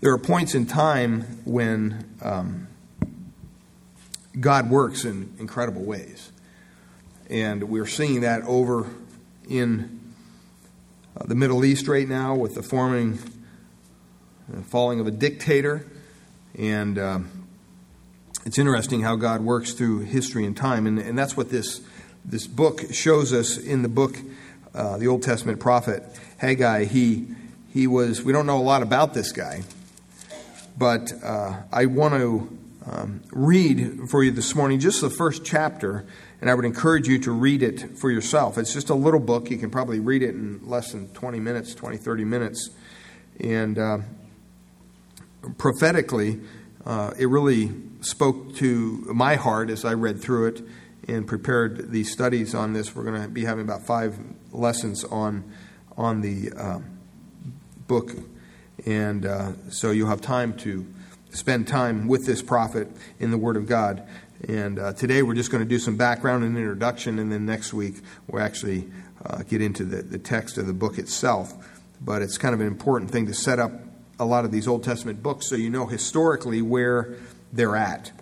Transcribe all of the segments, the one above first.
There are points in time when um, God works in incredible ways. And we're seeing that over in uh, the Middle East right now with the forming and falling of a dictator. And um, it's interesting how God works through history and time. And, and that's what this, this book shows us in the book, uh, the Old Testament prophet Haggai. He, he was, we don't know a lot about this guy, but uh, I want to um, read for you this morning just the first chapter, and I would encourage you to read it for yourself. It's just a little book. You can probably read it in less than 20 minutes, 20, 30 minutes. And uh, prophetically, uh, it really spoke to my heart as I read through it and prepared these studies on this. We're going to be having about five lessons on, on the uh, book. And uh, so you'll have time to spend time with this prophet in the Word of God. And uh, today we're just going to do some background and introduction, and then next week we'll actually uh, get into the, the text of the book itself. But it's kind of an important thing to set up a lot of these Old Testament books so you know historically where they're at.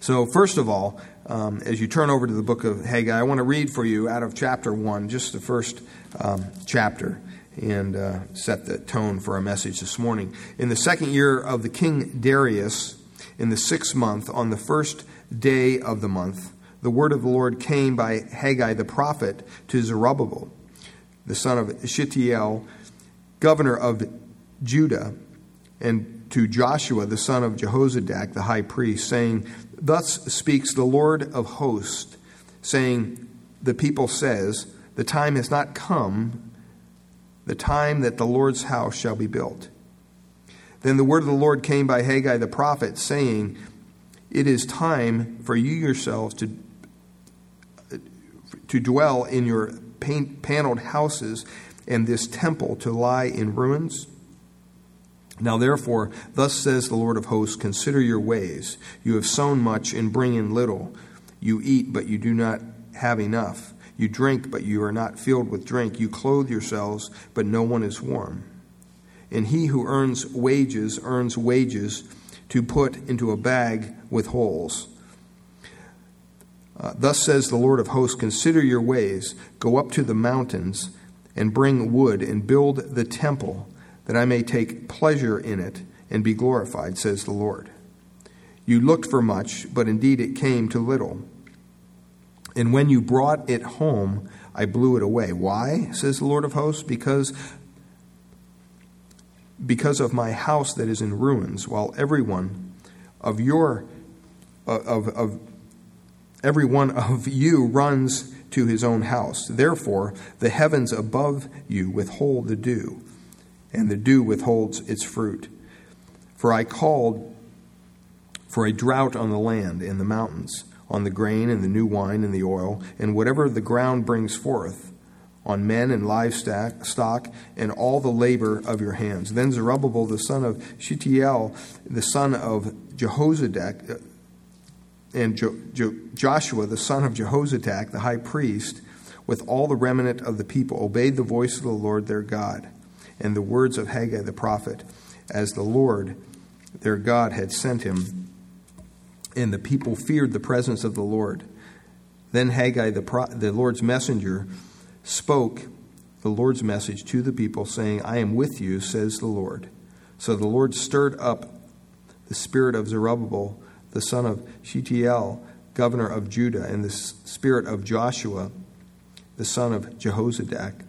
So, first of all, um, as you turn over to the book of Haggai, I want to read for you out of chapter 1, just the first um, chapter and uh, set the tone for our message this morning. In the second year of the king Darius, in the sixth month, on the first day of the month, the word of the Lord came by Haggai the prophet to Zerubbabel, the son of Shealtiel, governor of Judah, and to Joshua the son of Jehozadak, the high priest, saying, Thus speaks the Lord of hosts, saying, The people says, The time has not come the time that the Lord's house shall be built. Then the word of the Lord came by Haggai the prophet, saying, It is time for you yourselves to, to dwell in your paneled houses, and this temple to lie in ruins. Now, therefore, thus says the Lord of hosts Consider your ways. You have sown much and bring in little. You eat, but you do not have enough. You drink, but you are not filled with drink. You clothe yourselves, but no one is warm. And he who earns wages earns wages to put into a bag with holes. Uh, Thus says the Lord of hosts Consider your ways, go up to the mountains, and bring wood, and build the temple, that I may take pleasure in it and be glorified, says the Lord. You looked for much, but indeed it came to little. And when you brought it home, I blew it away. Why, says the Lord of hosts? Because because of my house that is in ruins, while everyone of your uh, of, of every one of you runs to his own house. Therefore, the heavens above you withhold the dew, and the dew withholds its fruit. For I called for a drought on the land and the mountains on the grain and the new wine and the oil, and whatever the ground brings forth, on men and livestock, stock, and all the labor of your hands. Then Zerubbabel, the son of Shealtiel, the son of Jehozadak, uh, and jo- jo- Joshua, the son of Jehozadak, the high priest, with all the remnant of the people, obeyed the voice of the Lord their God and the words of Haggai the prophet, as the Lord their God had sent him and the people feared the presence of the Lord. Then Haggai, the, pro- the Lord's messenger, spoke the Lord's message to the people, saying, I am with you, says the Lord. So the Lord stirred up the spirit of Zerubbabel, the son of Shealtiel, governor of Judah, and the spirit of Joshua, the son of Jehozadak,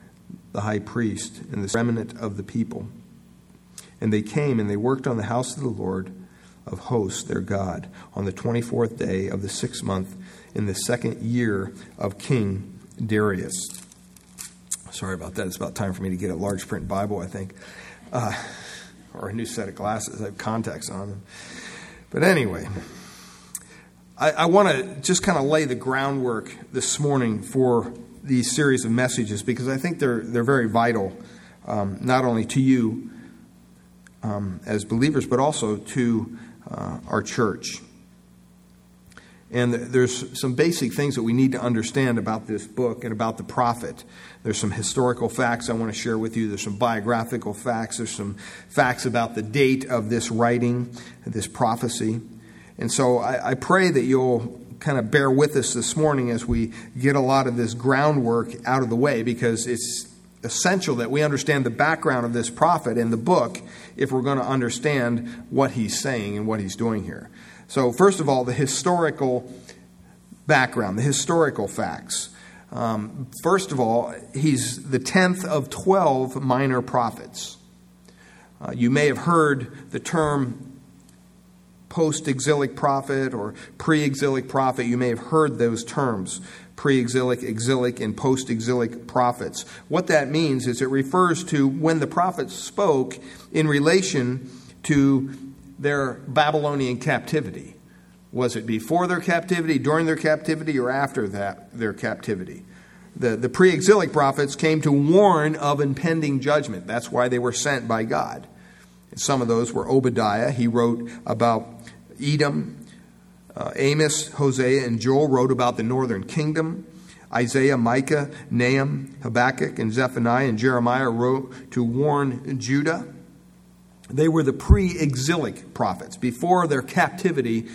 the high priest, and the remnant of the people. And they came and they worked on the house of the Lord of hosts, their God, on the 24th day of the sixth month in the second year of King Darius. Sorry about that. It's about time for me to get a large print Bible, I think, uh, or a new set of glasses. I have contacts on them. But anyway, I, I want to just kind of lay the groundwork this morning for these series of messages because I think they're they're very vital, um, not only to you um, as believers, but also to uh, our church. And there's some basic things that we need to understand about this book and about the prophet. There's some historical facts I want to share with you. There's some biographical facts. There's some facts about the date of this writing, this prophecy. And so I, I pray that you'll kind of bear with us this morning as we get a lot of this groundwork out of the way because it's essential that we understand the background of this prophet and the book if we're going to understand what he's saying and what he's doing here. So, first of all, the historical background, the historical facts. Um, first of all, he's the 10th of 12 minor prophets. Uh, you may have heard the term post exilic prophet or pre exilic prophet. You may have heard those terms pre exilic, exilic, and post exilic prophets. What that means is it refers to when the prophets spoke in relation to their Babylonian captivity. Was it before their captivity, during their captivity, or after that their captivity? The, the pre exilic prophets came to warn of impending judgment. That's why they were sent by God. some of those were Obadiah. He wrote about Edom. Uh, Amos, Hosea, and Joel wrote about the northern kingdom. Isaiah, Micah, Nahum, Habakkuk, and Zephaniah and Jeremiah wrote to warn Judah. They were the pre exilic prophets before their captivity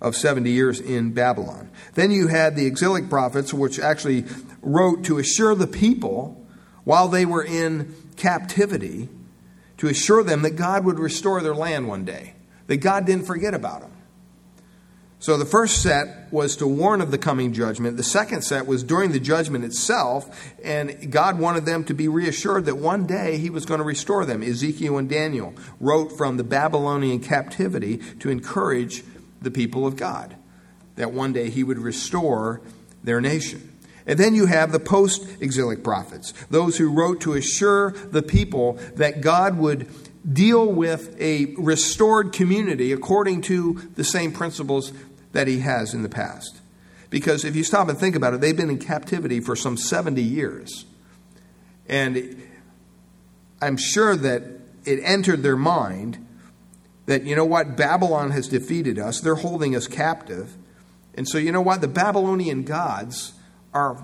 of 70 years in Babylon. Then you had the exilic prophets, which actually wrote to assure the people while they were in captivity, to assure them that God would restore their land one day, that God didn't forget about them. So the first set was to warn of the coming judgment. The second set was during the judgment itself, and God wanted them to be reassured that one day He was going to restore them. Ezekiel and Daniel wrote from the Babylonian captivity to encourage the people of God that one day He would restore their nation. And then you have the post exilic prophets, those who wrote to assure the people that God would deal with a restored community according to the same principles that he has in the past. Because if you stop and think about it, they've been in captivity for some 70 years. And I'm sure that it entered their mind that, you know what, Babylon has defeated us, they're holding us captive. And so, you know what, the Babylonian gods are,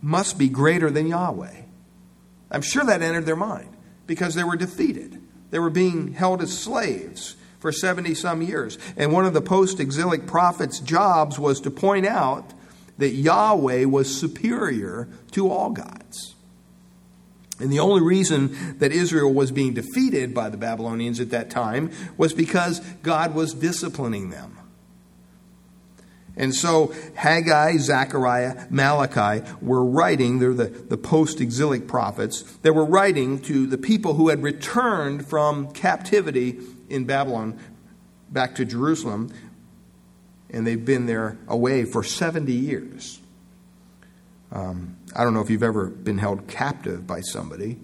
must be greater than Yahweh. I'm sure that entered their mind because they were defeated. They were being held as slaves for 70 some years. And one of the post exilic prophets' jobs was to point out that Yahweh was superior to all gods. And the only reason that Israel was being defeated by the Babylonians at that time was because God was disciplining them. And so Haggai, Zechariah, Malachi were writing, they're the, the post exilic prophets, they were writing to the people who had returned from captivity in Babylon back to Jerusalem, and they've been there away for 70 years. Um, I don't know if you've ever been held captive by somebody.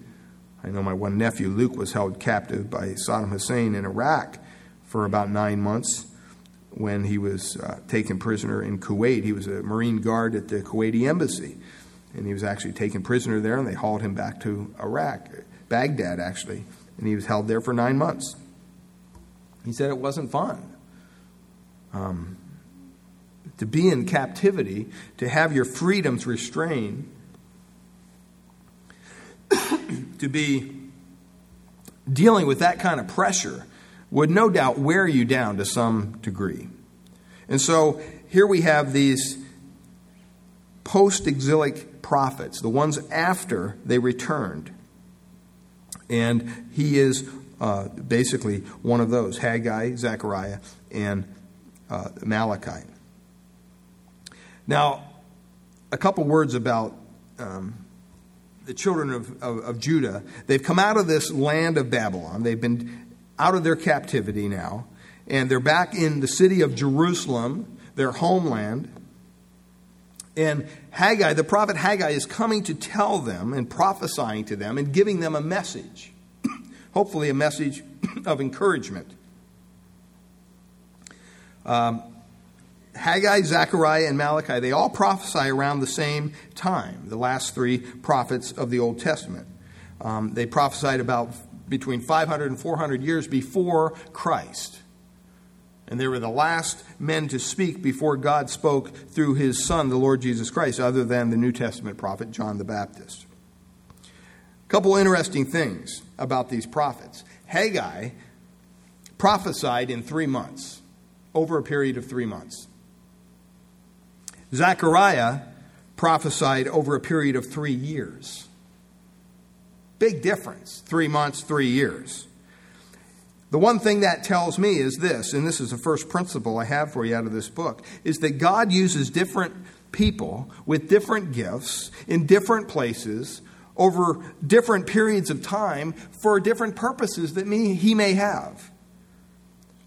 I know my one nephew, Luke, was held captive by Saddam Hussein in Iraq for about nine months when he was uh, taken prisoner in Kuwait. He was a Marine guard at the Kuwaiti embassy, and he was actually taken prisoner there, and they hauled him back to Iraq, Baghdad, actually, and he was held there for nine months. He said it wasn't fun. Um, to be in captivity, to have your freedoms restrained, to be dealing with that kind of pressure would no doubt wear you down to some degree. And so here we have these post exilic prophets, the ones after they returned. And he is uh, basically one of those Haggai, Zechariah, and uh, Malachi. Now, a couple words about um, the children of, of, of Judah. They've come out of this land of Babylon, they've been out of their captivity now, and they're back in the city of Jerusalem, their homeland. And Haggai, the prophet Haggai, is coming to tell them and prophesying to them and giving them a message hopefully a message of encouragement. Um, Haggai, Zechariah, and Malachi, they all prophesy around the same time, the last three prophets of the Old Testament. Um, they prophesied about between 500 and 400 years before Christ. And they were the last men to speak before God spoke through his Son, the Lord Jesus Christ, other than the New Testament prophet John the Baptist. Couple interesting things about these prophets. Haggai prophesied in three months, over a period of three months. Zechariah prophesied over a period of three years. Big difference three months, three years. The one thing that tells me is this, and this is the first principle I have for you out of this book, is that God uses different people with different gifts in different places over different periods of time for different purposes that he may have.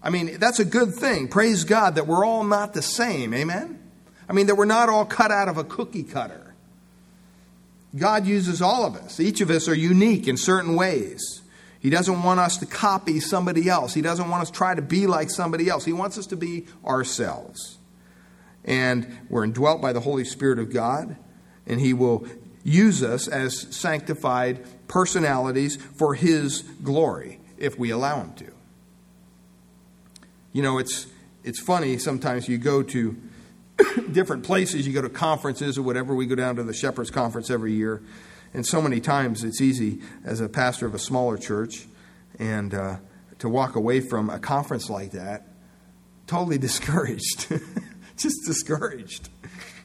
I mean, that's a good thing. Praise God that we're all not the same. Amen? I mean, that we're not all cut out of a cookie cutter. God uses all of us. Each of us are unique in certain ways. He doesn't want us to copy somebody else. He doesn't want us to try to be like somebody else. He wants us to be ourselves. And we're indwelt by the Holy Spirit of God, and He will use us as sanctified personalities for His glory if we allow Him to. You know, it's, it's funny sometimes you go to different places, you go to conferences or whatever. We go down to the Shepherd's Conference every year and so many times it's easy as a pastor of a smaller church and uh, to walk away from a conference like that totally discouraged, just discouraged.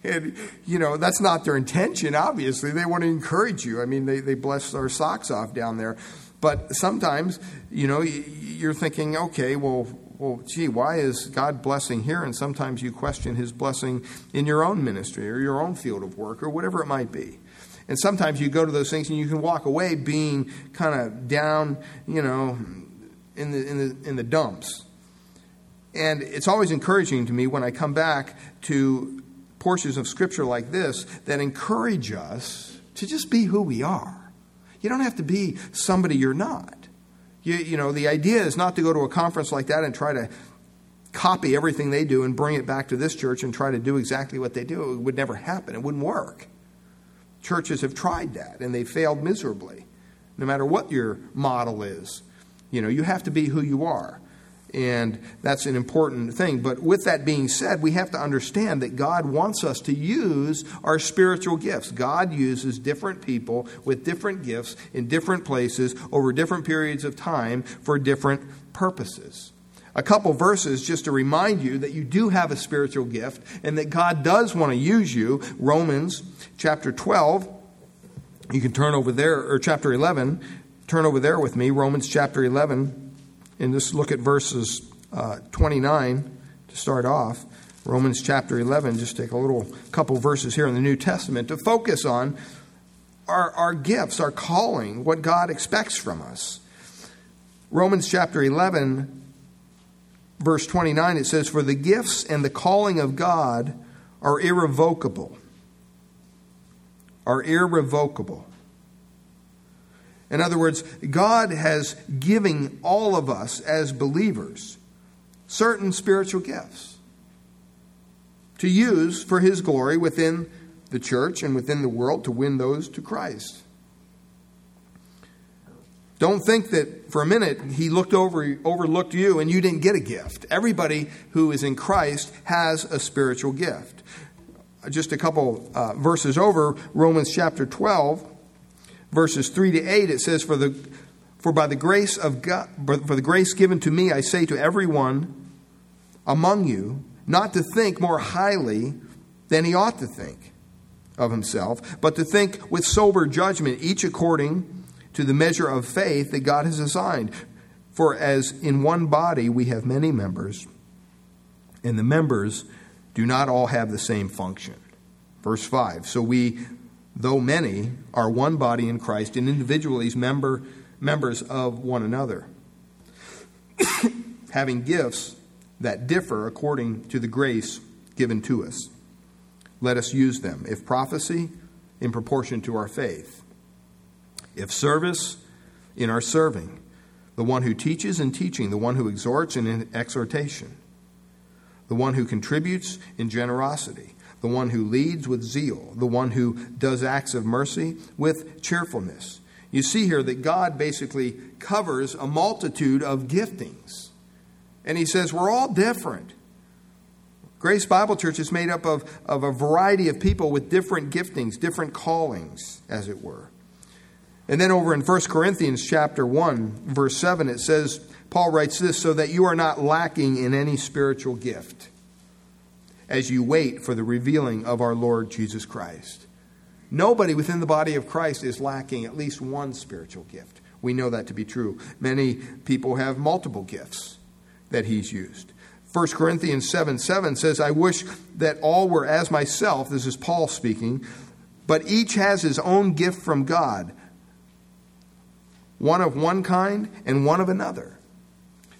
And, you know, that's not their intention, obviously. They want to encourage you. I mean, they, they bless our socks off down there. But sometimes, you know, you're thinking, okay, well, well, gee, why is God blessing here? And sometimes you question his blessing in your own ministry or your own field of work or whatever it might be. And sometimes you go to those things and you can walk away being kind of down, you know, in the, in the, in the dumps. And it's always encouraging to me when I come back to portions of Scripture like this that encourage us to just be who we are. You don't have to be somebody you're not. You, you know, the idea is not to go to a conference like that and try to copy everything they do and bring it back to this church and try to do exactly what they do. It would never happen, it wouldn't work. Churches have tried that and they failed miserably, no matter what your model is. You know, you have to be who you are. And that's an important thing. But with that being said, we have to understand that God wants us to use our spiritual gifts. God uses different people with different gifts in different places over different periods of time for different purposes a couple verses just to remind you that you do have a spiritual gift and that God does want to use you. Romans chapter 12, you can turn over there, or chapter 11, turn over there with me, Romans chapter 11, and just look at verses uh, 29 to start off. Romans chapter 11, just take a little couple verses here in the New Testament to focus on our, our gifts, our calling, what God expects from us. Romans chapter 11, verse 29, it says, For the gifts and the calling of God are irrevocable. Are irrevocable. In other words, God has given all of us as believers certain spiritual gifts to use for His glory within the church and within the world to win those to Christ. Don't think that for a minute he looked over, overlooked you and you didn't get a gift. Everybody who is in Christ has a spiritual gift. Just a couple uh, verses over, Romans chapter 12, verses 3 to 8, it says, For the for by the grace of God, for the grace given to me, I say to everyone among you, not to think more highly than he ought to think of himself, but to think with sober judgment, each according to the measure of faith that God has assigned. For as in one body we have many members, and the members do not all have the same function. Verse 5 So we, though many, are one body in Christ, and individually member, members of one another, having gifts that differ according to the grace given to us. Let us use them. If prophecy, in proportion to our faith if service, in our serving. The one who teaches in teaching, the one who exhorts in exhortation, the one who contributes in generosity, the one who leads with zeal, the one who does acts of mercy with cheerfulness. You see here that God basically covers a multitude of giftings. And he says, We're all different. Grace Bible Church is made up of, of a variety of people with different giftings, different callings, as it were. And then over in 1 Corinthians chapter 1, verse 7, it says, Paul writes this, so that you are not lacking in any spiritual gift as you wait for the revealing of our Lord Jesus Christ. Nobody within the body of Christ is lacking at least one spiritual gift. We know that to be true. Many people have multiple gifts that he's used. 1 Corinthians 7 7 says, I wish that all were as myself. This is Paul speaking. But each has his own gift from God, one of one kind and one of another.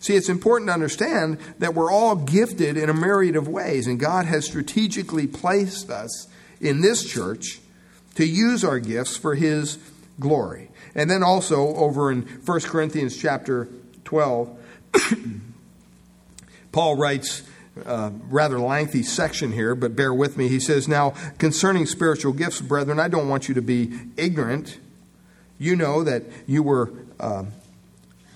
See, it's important to understand that we're all gifted in a myriad of ways, and God has strategically placed us in this church to use our gifts for His glory. And then also over in 1 Corinthians chapter 12, Paul writes a rather lengthy section here, but bear with me. He says, Now, concerning spiritual gifts, brethren, I don't want you to be ignorant. You know that you were. Uh,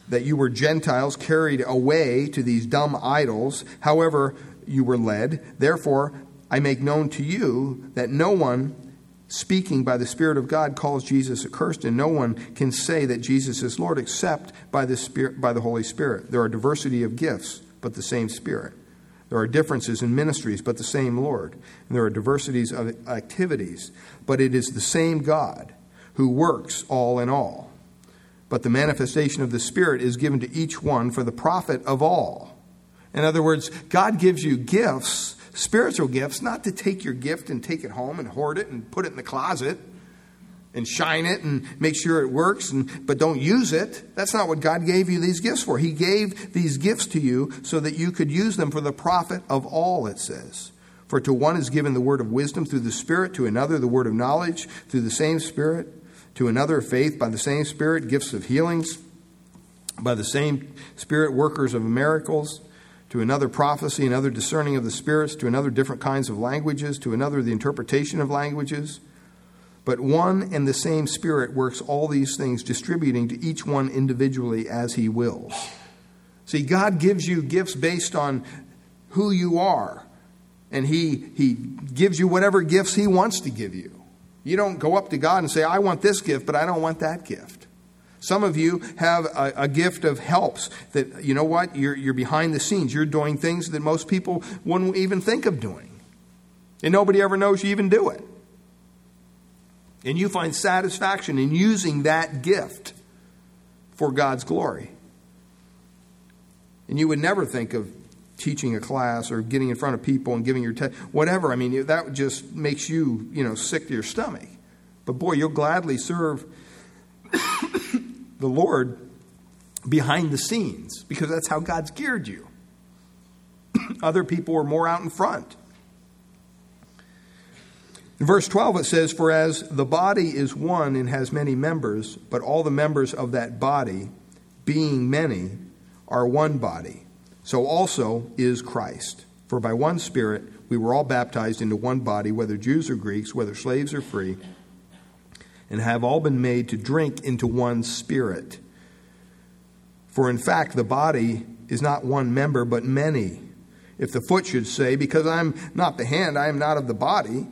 that you were Gentiles carried away to these dumb idols, however you were led. Therefore, I make known to you that no one speaking by the Spirit of God calls Jesus accursed, and no one can say that Jesus is Lord except by the Spirit, by the Holy Spirit. There are diversity of gifts, but the same Spirit. There are differences in ministries, but the same Lord. And there are diversities of activities, but it is the same God who works all in all. But the manifestation of the Spirit is given to each one for the profit of all. In other words, God gives you gifts spiritual gifts, not to take your gift and take it home and hoard it and put it in the closet and shine it and make sure it works and but don't use it. That's not what god gave you these gifts for. He gave these gifts to you so that you could use them for the profit of all it says. For to one is given the word of wisdom through the spirit to another the word of knowledge through the same spirit to another faith by the same spirit gifts of healings by the same spirit workers of miracles to another prophecy, another discerning of the spirits, to another different kinds of languages, to another the interpretation of languages. But one and the same Spirit works all these things, distributing to each one individually as He wills. See, God gives you gifts based on who you are, and He, he gives you whatever gifts He wants to give you. You don't go up to God and say, I want this gift, but I don't want that gift. Some of you have a, a, gift of helps that, you know what, you're, you're behind the scenes. You're doing things that most people wouldn't even think of doing. And nobody ever knows you even do it. And you find satisfaction in using that gift for God's glory. And you would never think of teaching a class or getting in front of people and giving your test, whatever. I mean, that just makes you, you know, sick to your stomach. But boy, you'll gladly serve the Lord behind the scenes because that's how God's geared you. Other people are more out in front. In verse 12, it says, For as the body is one and has many members, but all the members of that body, being many, are one body, so also is Christ. For by one Spirit we were all baptized into one body, whether Jews or Greeks, whether slaves or free and have all been made to drink into one spirit. For in fact, the body is not one member, but many. If the foot should say, Because I'm not the hand, I am not of the body,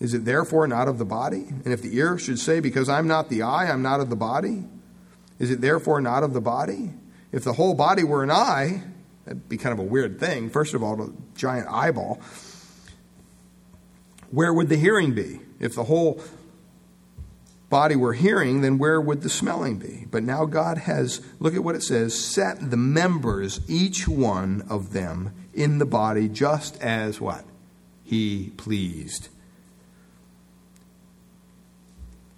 is it therefore not of the body? And if the ear should say, Because I'm not the eye, I'm not of the body, is it therefore not of the body? If the whole body were an eye, that'd be kind of a weird thing. First of all, a giant eyeball. Where would the hearing be? If the whole body were hearing, then where would the smelling be? But now God has, look at what it says, set the members, each one of them, in the body just as what? He pleased.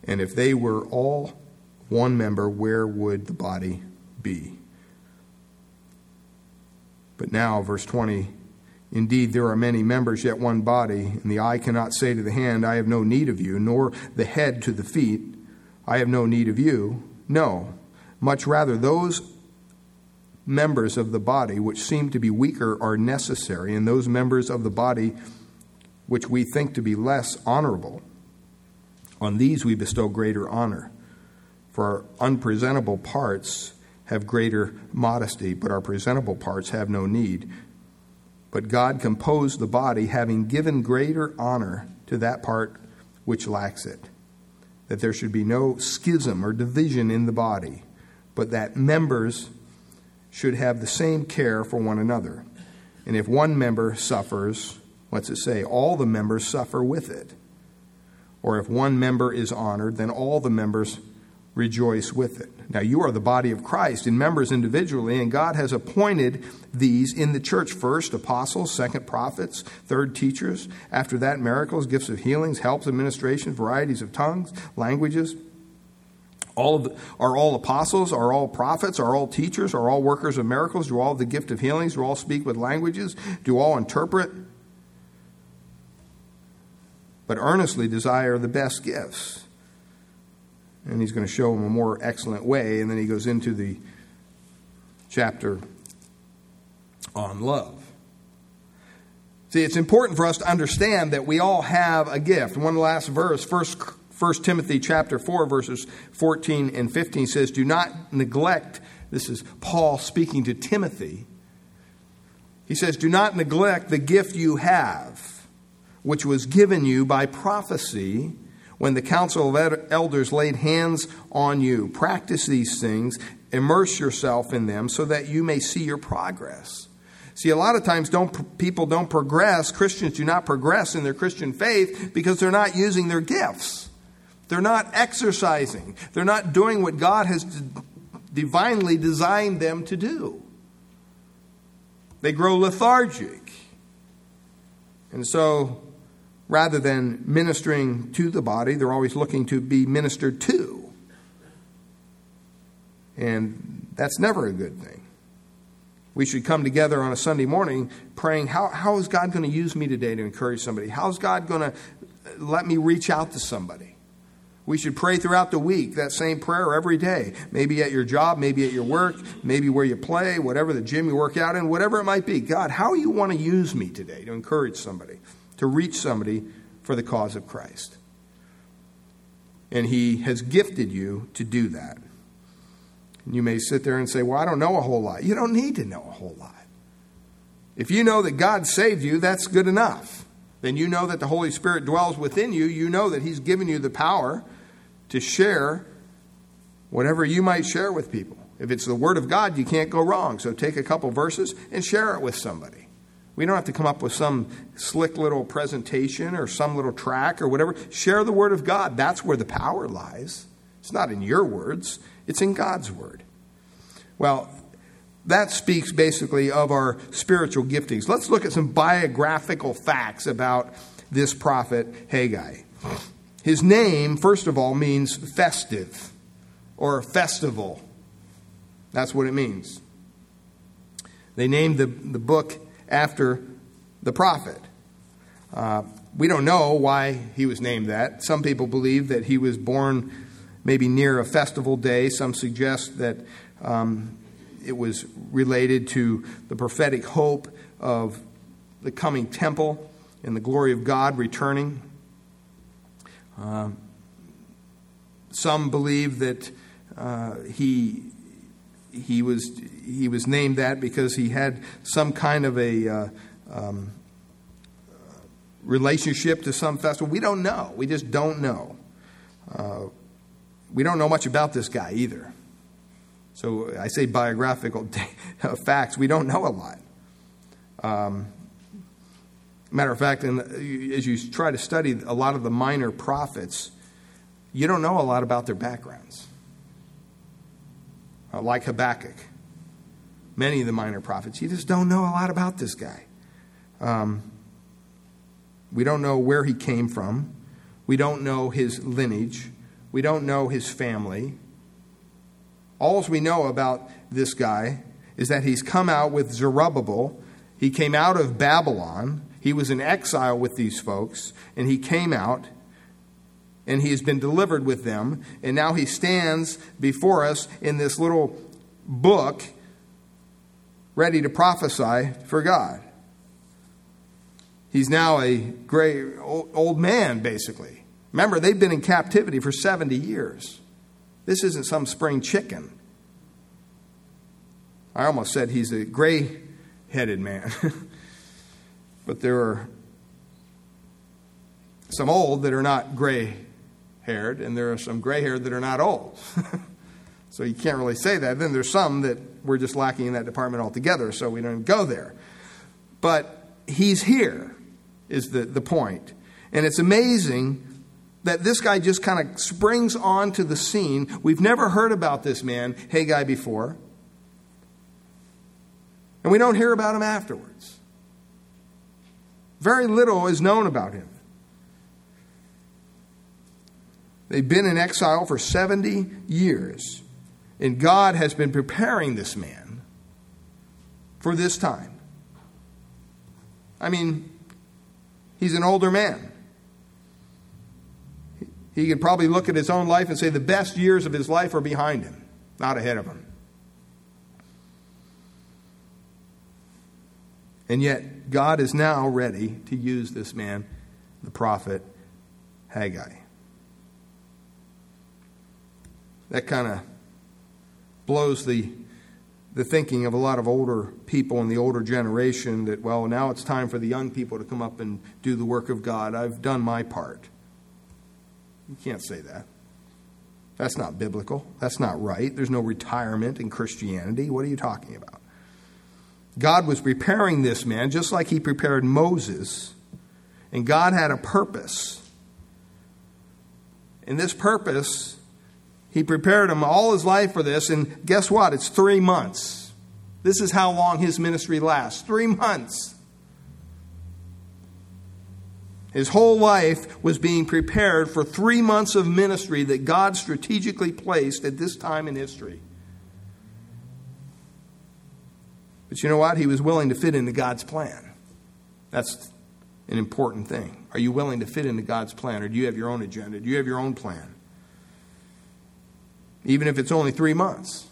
And if they were all one member, where would the body be? But now, verse 20 Indeed, there are many members, yet one body, and the eye cannot say to the hand, I have no need of you, nor the head to the feet, I have no need of you. No, much rather, those members of the body which seem to be weaker are necessary, and those members of the body which we think to be less honorable, on these we bestow greater honor. For our unpresentable parts have greater modesty, but our presentable parts have no need. But God composed the body, having given greater honor to that part which lacks it, that there should be no schism or division in the body, but that members should have the same care for one another. And if one member suffers, what's it say? All the members suffer with it. Or if one member is honored, then all the members rejoice with it. Now, you are the body of Christ and members individually, and God has appointed these in the church first apostles, second prophets, third teachers, after that miracles, gifts of healings, helps, administrations, varieties of tongues, languages. All the, are all apostles? Are all prophets? Are all teachers? Are all workers of miracles? Do all the gift of healings? Do all speak with languages? Do all interpret? But earnestly desire the best gifts and he's going to show them a more excellent way. And then he goes into the chapter on love. See, it's important for us to understand that we all have a gift. One last verse, first, first Timothy chapter 4, verses 14 and 15 says, Do not neglect, this is Paul speaking to Timothy. He says, Do not neglect the gift you have, which was given you by prophecy when the council of elders laid hands on you. Practice these things, immerse yourself in them so that you may see your progress. See, a lot of times don't, people don't progress, Christians do not progress in their Christian faith because they're not using their gifts. They're not exercising. They're not doing what God has divinely designed them to do. They grow lethargic. And so rather than ministering to the body, they're always looking to be ministered to. And that's never a good thing. We should come together on a Sunday morning praying, how, how is God going to use me today to encourage somebody? How's God going to let me reach out to somebody? We should pray throughout the week that same prayer every day. Maybe at your job, maybe at your work, maybe where you play, whatever the gym you work out in, whatever it might be. God, how you want to use me today to encourage somebody? To reach somebody for the cause of Christ. And He has gifted you to do that. And you may sit there and say, Well, I don't know a whole lot. You don't need to know a whole lot. If you know that God saved you, that's good enough. Then you know that the Holy Spirit dwells within you. You know that He's given you the power to share whatever you might share with people. If it's the Word of God, you can't go wrong. So take a couple verses and share it with somebody. We don't have to come up with some slick little presentation or some little track or whatever. Share the Word of God. That's where the power lies. It's not in your words, it's in God's Word. Well, that speaks basically of our spiritual giftings. Let's look at some biographical facts about this prophet Haggai. His name, first of all, means festive or festival. That's what it means. They named the, the book after the prophet. Uh, we don't know why he was named that. Some people believe that he was born maybe near a festival day. Some suggest that um, it was related to the prophetic hope of the coming temple and the glory of God returning. Uh, some believe that uh, he he was he was named that because he had some kind of a uh, um, relationship to some festival. We don't know. We just don't know. Uh, we don't know much about this guy either. So I say biographical facts. We don't know a lot. Um, matter of fact, in, as you try to study a lot of the minor prophets, you don't know a lot about their backgrounds uh, like Habakkuk, many of the minor prophets. You just don't know a lot about this guy. Um, we don't know where he came from. We don't know his lineage. We don't know his family. All we know about this guy is that he's come out with Zerubbabel. He came out of Babylon. He was in exile with these folks, and he came out and he has been delivered with them. And now he stands before us in this little book, ready to prophesy for God. He's now a gray old man, basically. Remember, they've been in captivity for 70 years. This isn't some spring chicken. I almost said he's a gray headed man. but there are some old that are not gray haired, and there are some gray haired that are not old. so you can't really say that. Then there's some that we're just lacking in that department altogether, so we don't go there. But he's here, is the, the point. And it's amazing that this guy just kind of springs onto the scene. We've never heard about this man, Haggai, before. And we don't hear about him afterwards. Very little is known about him. They've been in exile for 70 years, and God has been preparing this man for this time. I mean, he's an older man. He could probably look at his own life and say the best years of his life are behind him, not ahead of him. And yet, God is now ready to use this man, the prophet Haggai. That kind of blows the, the thinking of a lot of older people in the older generation that, well, now it's time for the young people to come up and do the work of God. I've done my part. You can't say that. That's not biblical. That's not right. There's no retirement in Christianity. What are you talking about? God was preparing this man just like he prepared Moses, and God had a purpose. And this purpose, he prepared him all his life for this, and guess what? It's three months. This is how long his ministry lasts three months. His whole life was being prepared for three months of ministry that God strategically placed at this time in history. But you know what? He was willing to fit into God's plan. That's an important thing. Are you willing to fit into God's plan, or do you have your own agenda? Do you have your own plan? Even if it's only three months,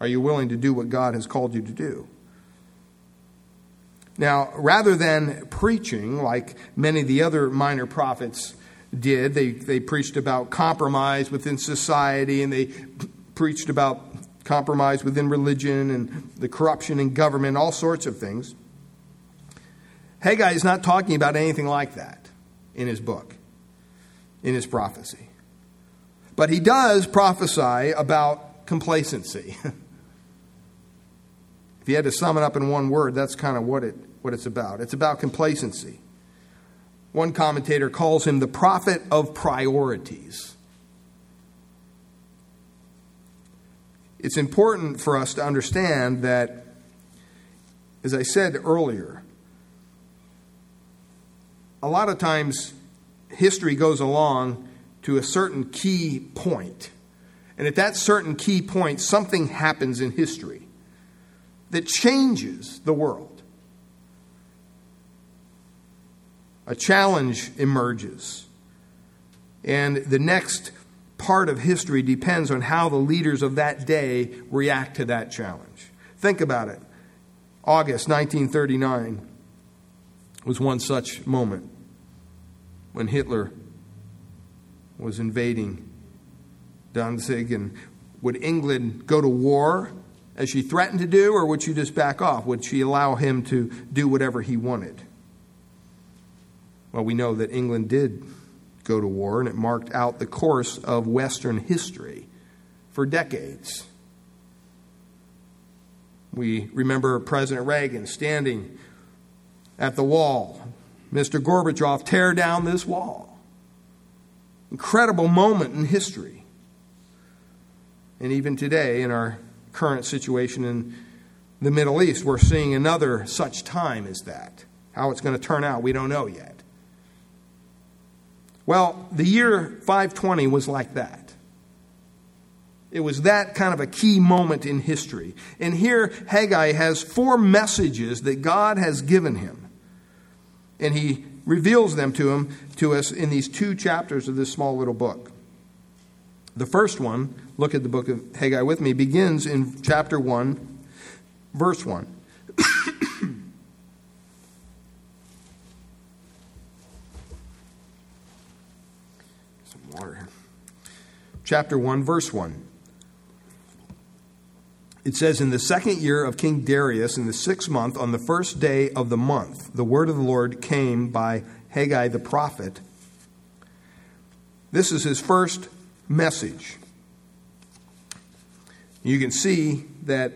are you willing to do what God has called you to do? Now, rather than preaching like many of the other minor prophets did, they, they preached about compromise within society and they preached about compromise within religion and the corruption in government, all sorts of things. Haggai is not talking about anything like that in his book, in his prophecy. But he does prophesy about complacency. if you had to sum it up in one word, that's kind of what it what it's about. It's about complacency. One commentator calls him the prophet of priorities. It's important for us to understand that, as I said earlier, a lot of times history goes along to a certain key point. And at that certain key point, something happens in history that changes the world. a challenge emerges. And the next part of history depends on how the leaders of that day react to that challenge. Think about it. August 1939 was one such moment when Hitler was invading Danzig. And would England go to war as she threatened to do, or would she just back off? Would she allow him to do whatever he wanted? Well, we know that England did go to war, and it marked out the course of Western history for decades. We remember President Reagan standing at the wall. Mr. Gorbachev, tear down this wall. Incredible moment in history. And even today, in our current situation in the Middle East, we're seeing another such time as that. How it's going to turn out, we don't know yet. Well, the year 520 was like that. It was that kind of a key moment in history. And here, Haggai has four messages that God has given him. And he reveals them to him to us in these two chapters of this small little book. The first one, look at the book of Haggai with me, begins in chapter 1, verse 1. Some water. chapter 1, verse 1. It says, In the second year of King Darius, in the sixth month, on the first day of the month, the word of the Lord came by Haggai the prophet. This is his first message. You can see that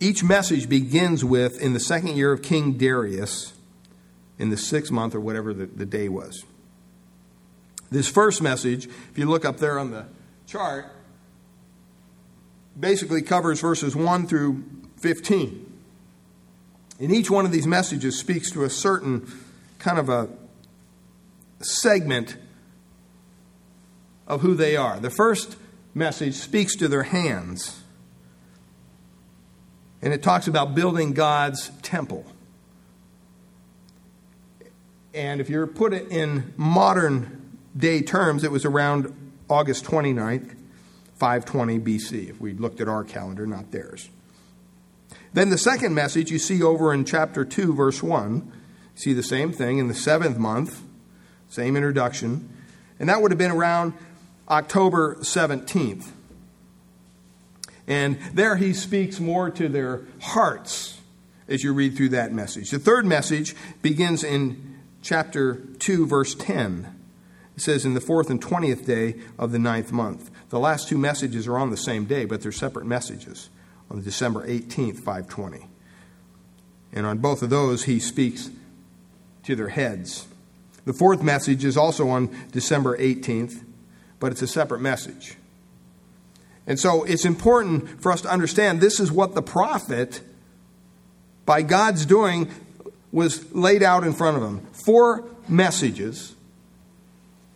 each message begins with, in the second year of King Darius, in the sixth month or whatever the, the day was. This first message, if you look up there on the chart, basically covers verses 1 through 15. And each one of these messages speaks to a certain kind of a segment of who they are. The first message speaks to their hands, and it talks about building God's temple. And if you put it in modern day terms, it was around August 29th, 520 BC, if we looked at our calendar, not theirs. Then the second message you see over in chapter 2, verse 1. See the same thing in the seventh month, same introduction. And that would have been around October 17th. And there he speaks more to their hearts as you read through that message. The third message begins in chapter 2, verse 10. It says, In the fourth and twentieth day of the ninth month. The last two messages are on the same day, but they're separate messages on December 18th, 520. And on both of those, he speaks to their heads. The fourth message is also on December 18th, but it's a separate message. And so it's important for us to understand this is what the prophet, by God's doing, was laid out in front of him. Four messages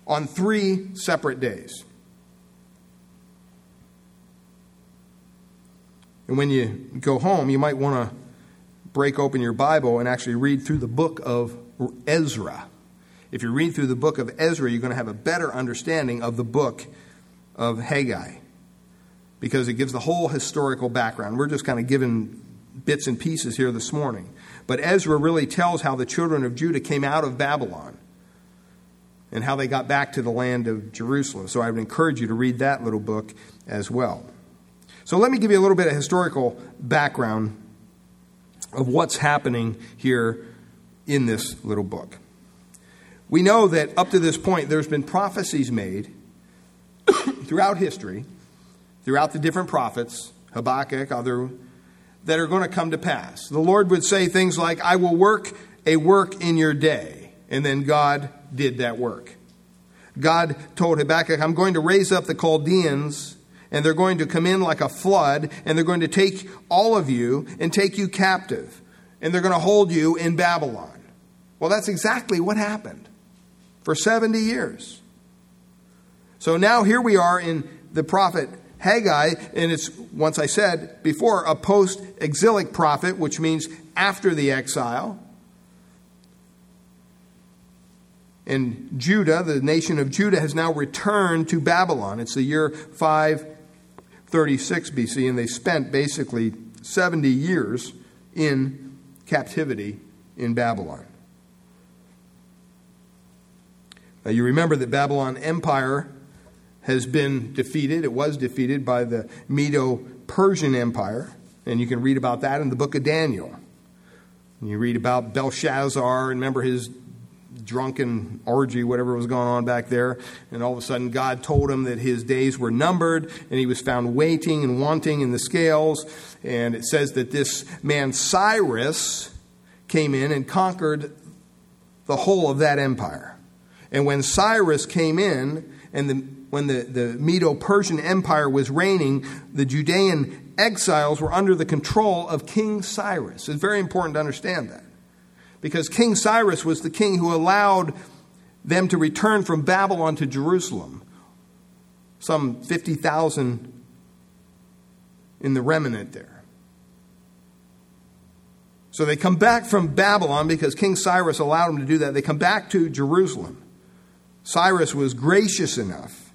on three separate days. And when you go home, you might want to break open your Bible and actually read through the book of Ezra. If you read through the book of Ezra, you're going to have a better understanding of the book of Haggai because it gives the whole historical background. We're just kind of given bits and pieces here this morning. But Ezra really tells how the children of Judah came out of Babylon and how they got back to the land of Jerusalem. So I would encourage you to read that little book as well. So let me give you a little bit of historical background of what's happening here in this little book. We know that up to this point, there's been prophecies made throughout history, throughout the different prophets, Habakkuk, other, that are going to come to pass. The Lord would say things like, I will work a work in your day. And then God did that work. God told Habakkuk, I'm going to raise up the Chaldeans and they're going to come in like a flood, and they're going to take all of you and take you captive, and they're going to hold you in Babylon. Well, that's exactly what happened for 70 years. So now here we are in the prophet Haggai, and it's, once I said before, a post exilic prophet, which means after the exile. And Judah, the nation of Judah, has now returned to Babylon. It's the year 5 36 BC, and they spent basically 70 years in captivity in Babylon. Now, you remember that Babylon Empire has been defeated. It was defeated by the Medo Persian Empire, and you can read about that in the book of Daniel. You read about Belshazzar, and remember his drunken orgy, whatever was going on back there. And all of a sudden, God told him that his days were numbered, and he was found waiting and wanting in the scales. And it says that this man, Cyrus, came in and conquered the whole of that empire. And when Cyrus came in, and the, when the, the Medo Persian Empire was reigning, the Judean exiles were under the control of King Cyrus. It's very important to understand that because King Cyrus was the king who allowed them to return from Babylon to Jerusalem. Some 50,000 in the remnant there. So they come back from Babylon because King Cyrus allowed them to do that. They come back to Jerusalem. Cyrus was gracious enough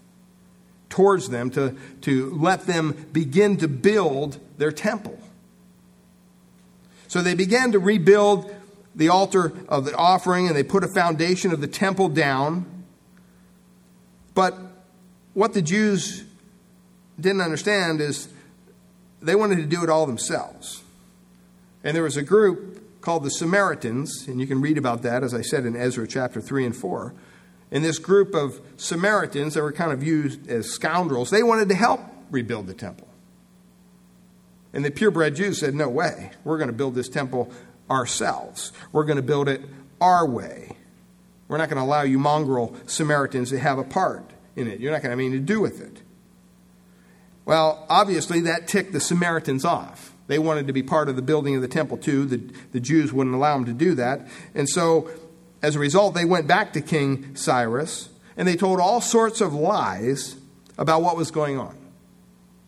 towards them to, to let them begin to build their temple. So they began to rebuild the altar of the offering and they put a foundation of the temple down. But what the Jews didn't understand is they wanted to do it all themselves. And there was a group called the Samaritans, and you can read about that, as I said, in Ezra chapter 3 and 4. And this group of Samaritans that were kind of used as scoundrels, they wanted to help rebuild the temple. And the purebred Jews said, No way. We're going to build this temple ourselves. We're going to build it our way. We're not going to allow you mongrel Samaritans to have a part in it. You're not going to have anything to do with it. Well, obviously, that ticked the Samaritans off. They wanted to be part of the building of the temple too. The, the Jews wouldn't allow them to do that. And so, as a result, they went back to King Cyrus and they told all sorts of lies about what was going on.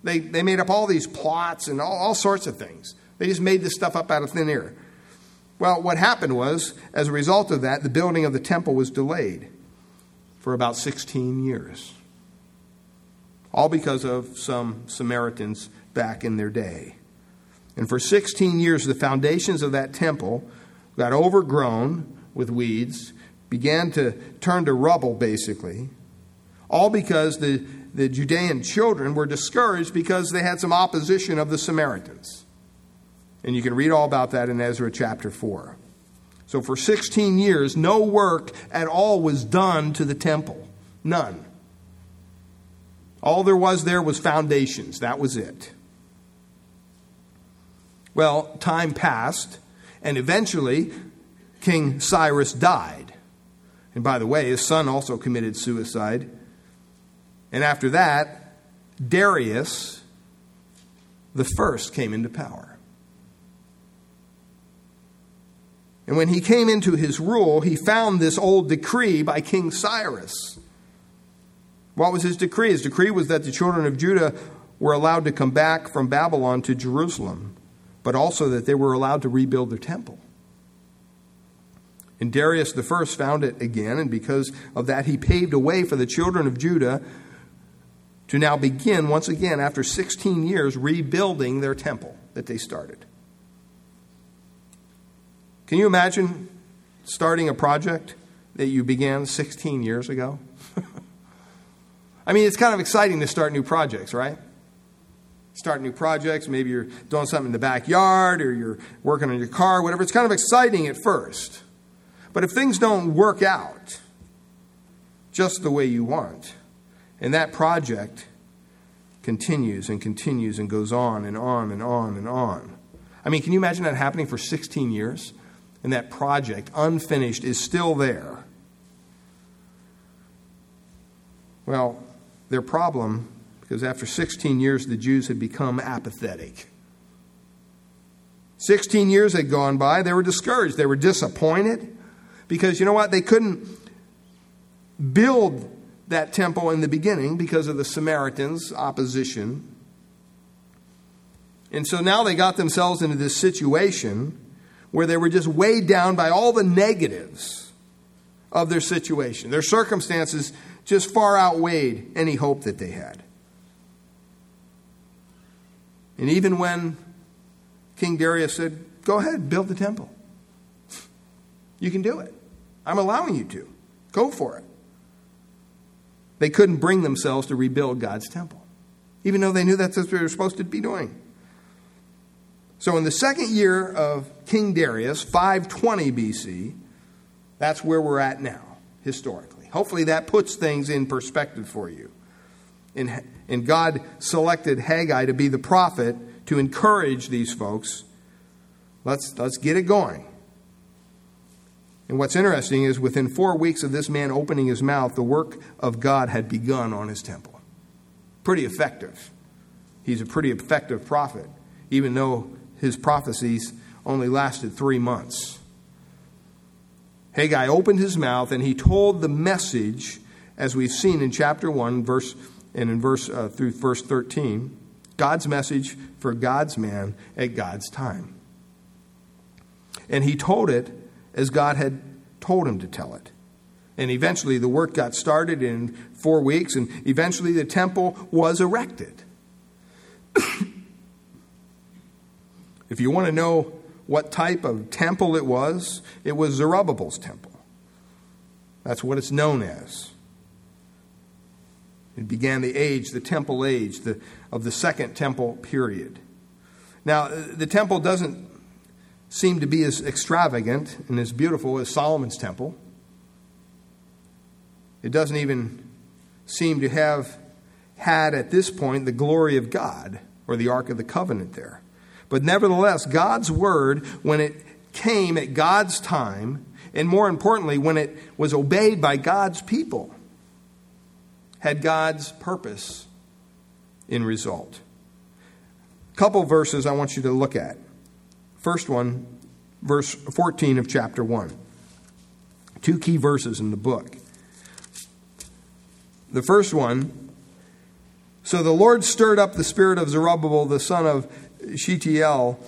They, they made up all these plots and all, all sorts of things. They just made this stuff up out of thin air. Well, what happened was, as a result of that, the building of the temple was delayed for about 16 years. All because of some Samaritans back in their day. And for 16 years, the foundations of that temple got overgrown with weeds, began to turn to rubble, basically. All because the, the Judean children were discouraged because they had some opposition of the Samaritans. And you can read all about that in Ezra chapter 4. So for 16 years, no work at all was done to the temple. None. All there was there was foundations. That was it. Well, time passed, and eventually King Cyrus died. And by the way, his son also committed suicide. And after that, Darius the first came into power. And when he came into his rule, he found this old decree by King Cyrus. What was his decree? His decree was that the children of Judah were allowed to come back from Babylon to Jerusalem, but also that they were allowed to rebuild their temple. And Darius first found it again, and because of that, he paved a way for the children of Judah to now begin, once again, after 16 years, rebuilding their temple that they started. Can you imagine starting a project that you began 16 years ago? I mean, it's kind of exciting to start new projects, right? Start new projects. Maybe you're doing something in the backyard or you're working on your car, whatever. It's kind of exciting at first. But if things don't work out just the way you want, and that project continues and continues and goes on and on and on and on. I mean, can you imagine that happening for 16 years? And that project, unfinished, is still there. Well, their problem, because after 16 years, the Jews had become apathetic. 16 years had gone by, they were discouraged, they were disappointed, because you know what? They couldn't build that temple in the beginning because of the Samaritans' opposition. And so now they got themselves into this situation where they were just weighed down by all the negatives of their situation. Their circumstances just far outweighed any hope that they had. And even when King Darius said, Go ahead, build the temple, you can do it. I'm allowing you to. Go for it. They couldn't bring themselves to rebuild God's temple, even though they knew that's what they were supposed to be doing. So, in the second year of King Darius, 520 BC, that's where we're at now, historically. Hopefully, that puts things in perspective for you. And, and God selected Haggai to be the prophet to encourage these folks. Let's, let's get it going. And what's interesting is within four weeks of this man opening his mouth, the work of God had begun on his temple. Pretty effective. He's a pretty effective prophet, even though his prophecies only lasted three months. Haggai opened his mouth and he told the message, as we've seen in chapter 1, verse, and in verse uh, through verse 13, God's message for God's man at God's time. And he told it as God had told him to tell it. And eventually the work got started in four weeks, and eventually the temple was erected. If you want to know what type of temple it was, it was Zerubbabel's temple. That's what it's known as. It began the age, the temple age, the, of the second temple period. Now, the temple doesn't seem to be as extravagant and as beautiful as Solomon's temple. It doesn't even seem to have had at this point the glory of God or the Ark of the Covenant there. But nevertheless, God's word, when it came at God's time, and more importantly, when it was obeyed by God's people, had God's purpose in result. A couple verses I want you to look at. First one, verse 14 of chapter 1. Two key verses in the book. The first one So the Lord stirred up the spirit of Zerubbabel, the son of Shealtiel,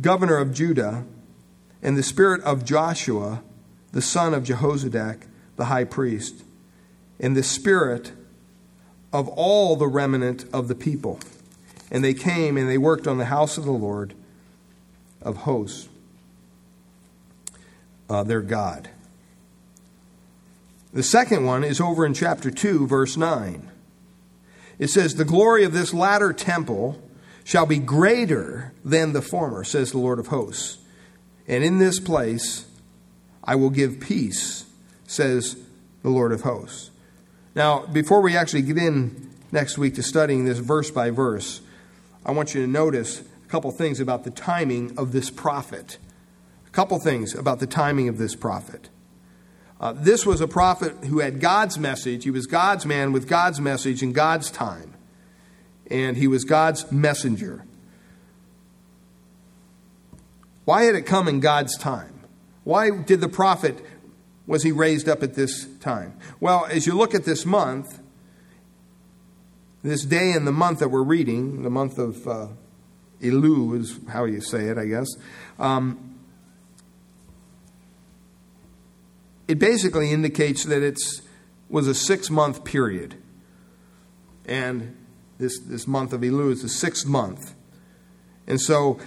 governor of Judah, and the spirit of Joshua, the son of Jehozadak, the high priest, and the spirit of all the remnant of the people. And they came and they worked on the house of the Lord of hosts, uh, their God. The second one is over in chapter 2, verse 9. It says, The glory of this latter temple shall be greater than the former, says the Lord of hosts. And in this place I will give peace, says the Lord of hosts. Now, before we actually get in next week to studying this verse by verse, I want you to notice a couple things about the timing of this prophet. A couple things about the timing of this prophet. Uh, this was a prophet who had God's message. He was God's man with God's message in God's time. And he was God's messenger. Why had it come in God's time? Why did the prophet, was he raised up at this time? Well, as you look at this month, this day in the month that we're reading, the month of uh, Elul is how you say it, I guess. Um, it basically indicates that it was a six month period. And this, this month of Elul is the sixth month. And so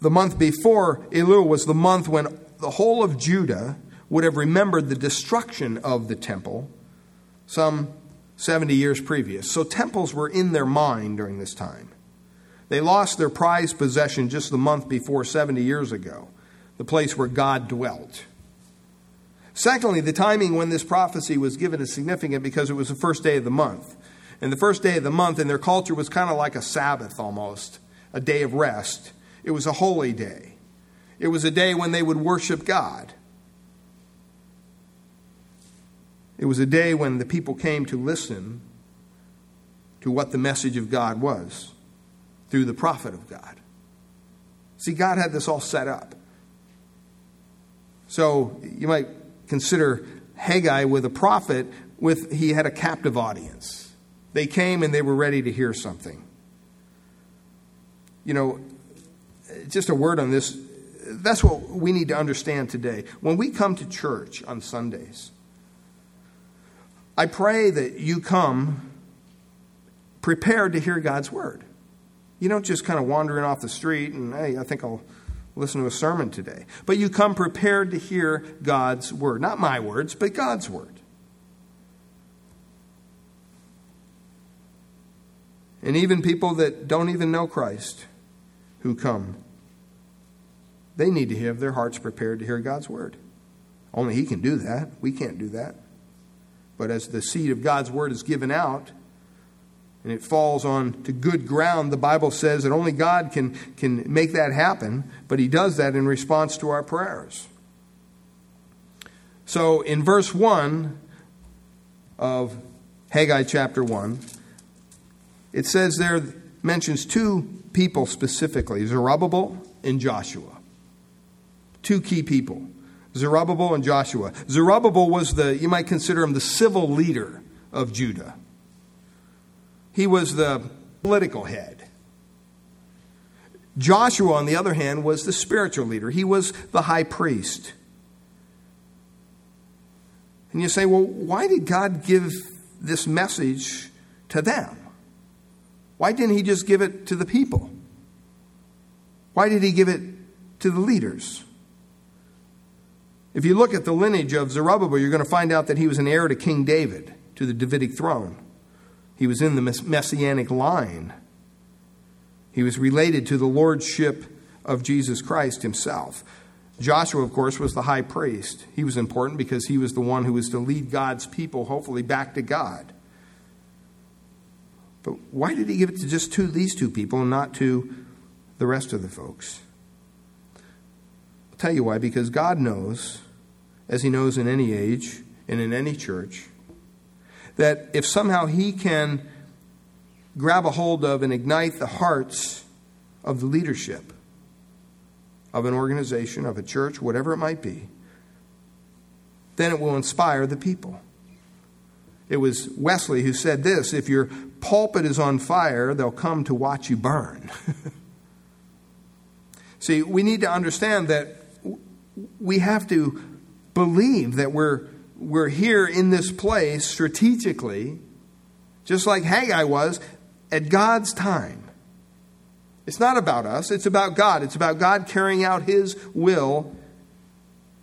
the month before Elul was the month when the whole of Judah would have remembered the destruction of the temple some 70 years previous. So temples were in their mind during this time. They lost their prized possession just the month before 70 years ago, the place where God dwelt. Secondly, the timing when this prophecy was given is significant because it was the first day of the month. And the first day of the month in their culture was kind of like a Sabbath almost, a day of rest. It was a holy day. It was a day when they would worship God. It was a day when the people came to listen to what the message of God was through the prophet of God. See, God had this all set up. So you might consider Haggai with a prophet with he had a captive audience. They came and they were ready to hear something. You know, just a word on this. That's what we need to understand today. When we come to church on Sundays, I pray that you come prepared to hear God's word. You don't just kind of wandering off the street and, hey, I think I'll listen to a sermon today. But you come prepared to hear God's word. Not my words, but God's word. And even people that don't even know Christ who come, they need to have their hearts prepared to hear God's word. Only He can do that. We can't do that. But as the seed of God's word is given out, and it falls on to good ground, the Bible says that only God can, can make that happen, but He does that in response to our prayers. So in verse 1 of Haggai chapter 1, it says there, mentions two people specifically Zerubbabel and Joshua. Two key people Zerubbabel and Joshua. Zerubbabel was the, you might consider him the civil leader of Judah. He was the political head. Joshua, on the other hand, was the spiritual leader. He was the high priest. And you say, well, why did God give this message to them? Why didn't He just give it to the people? Why did He give it to the leaders? If you look at the lineage of Zerubbabel, you're going to find out that he was an heir to King David, to the Davidic throne. He was in the messianic line. He was related to the lordship of Jesus Christ himself. Joshua, of course, was the high priest. He was important because he was the one who was to lead God's people, hopefully, back to God. But why did he give it to just to these two people and not to the rest of the folks? I'll tell you why. Because God knows, as he knows in any age and in any church, that if somehow he can grab a hold of and ignite the hearts of the leadership of an organization, of a church, whatever it might be, then it will inspire the people. It was Wesley who said this if your pulpit is on fire, they'll come to watch you burn. See, we need to understand that we have to believe that we're, we're here in this place strategically, just like Haggai was, at God's time. It's not about us, it's about God. It's about God carrying out His will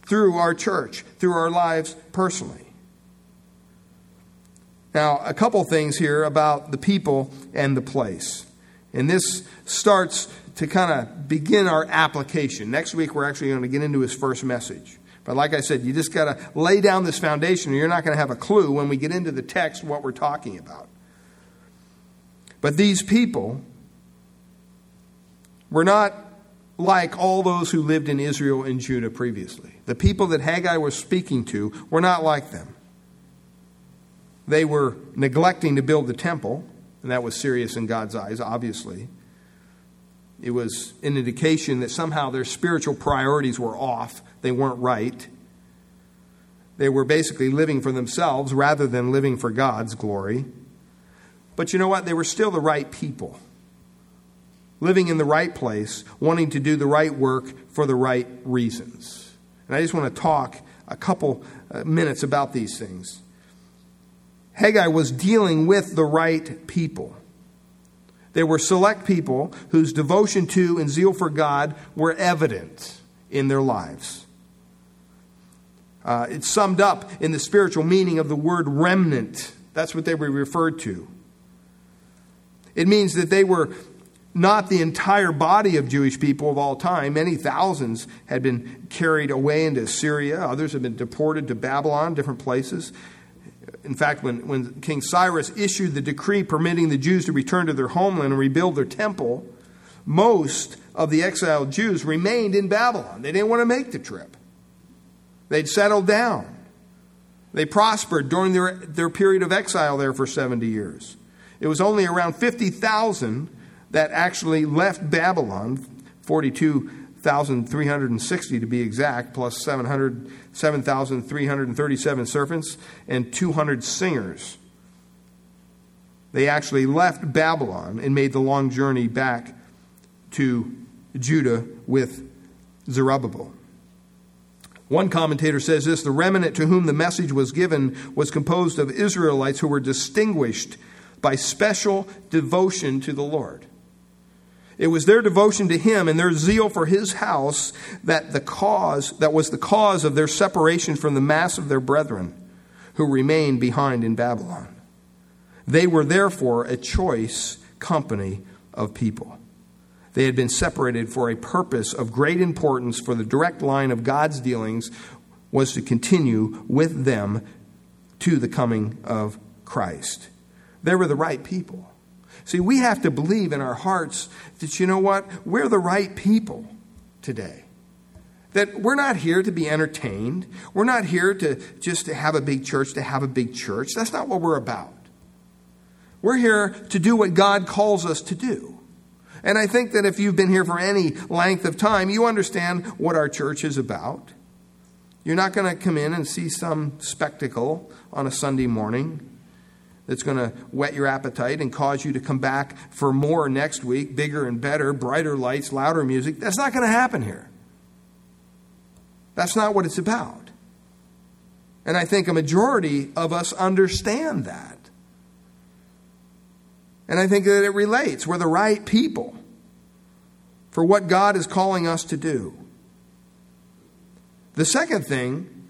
through our church, through our lives personally. Now, a couple things here about the people and the place. And this starts to kind of begin our application. Next week, we're actually going to get into his first message. But like I said, you just got to lay down this foundation, or you're not going to have a clue when we get into the text what we're talking about. But these people were not like all those who lived in Israel and Judah previously. The people that Haggai was speaking to were not like them. They were neglecting to build the temple, and that was serious in God's eyes, obviously. It was an indication that somehow their spiritual priorities were off, they weren't right. They were basically living for themselves rather than living for God's glory. But you know what? They were still the right people living in the right place, wanting to do the right work for the right reasons. And I just want to talk a couple uh, minutes about these things. Haggai was dealing with the right people. They were select people whose devotion to and zeal for God were evident in their lives. Uh, it's summed up in the spiritual meaning of the word remnant. That's what they were referred to. It means that they were not the entire body of Jewish people of all time. Many thousands had been carried away into Syria, others had been deported to Babylon, different places. In fact, when, when King Cyrus issued the decree permitting the Jews to return to their homeland and rebuild their temple, most of the exiled Jews remained in Babylon. They didn't want to make the trip, they'd settled down. They prospered during their, their period of exile there for 70 years. It was only around 50,000 that actually left Babylon, 42,360 to be exact, plus 700, 7,337 servants and 200 singers. They actually left Babylon and made the long journey back to Judah with Zerubbabel. One commentator says this the remnant to whom the message was given was composed of Israelites who were distinguished by special devotion to the Lord. It was their devotion to him and their zeal for his house that the cause that was the cause of their separation from the mass of their brethren who remained behind in Babylon. They were therefore a choice company of people. They had been separated for a purpose of great importance for the direct line of God's dealings was to continue with them to the coming of Christ. They were the right people. See, we have to believe in our hearts that, you know what, we're the right people today. That we're not here to be entertained. We're not here to just to have a big church, to have a big church. That's not what we're about. We're here to do what God calls us to do. And I think that if you've been here for any length of time, you understand what our church is about. You're not going to come in and see some spectacle on a Sunday morning that's going to whet your appetite and cause you to come back for more next week, bigger and better, brighter lights, louder music. That's not going to happen here. That's not what it's about. And I think a majority of us understand that. And I think that it relates. We're the right people for what God is calling us to do. The second thing,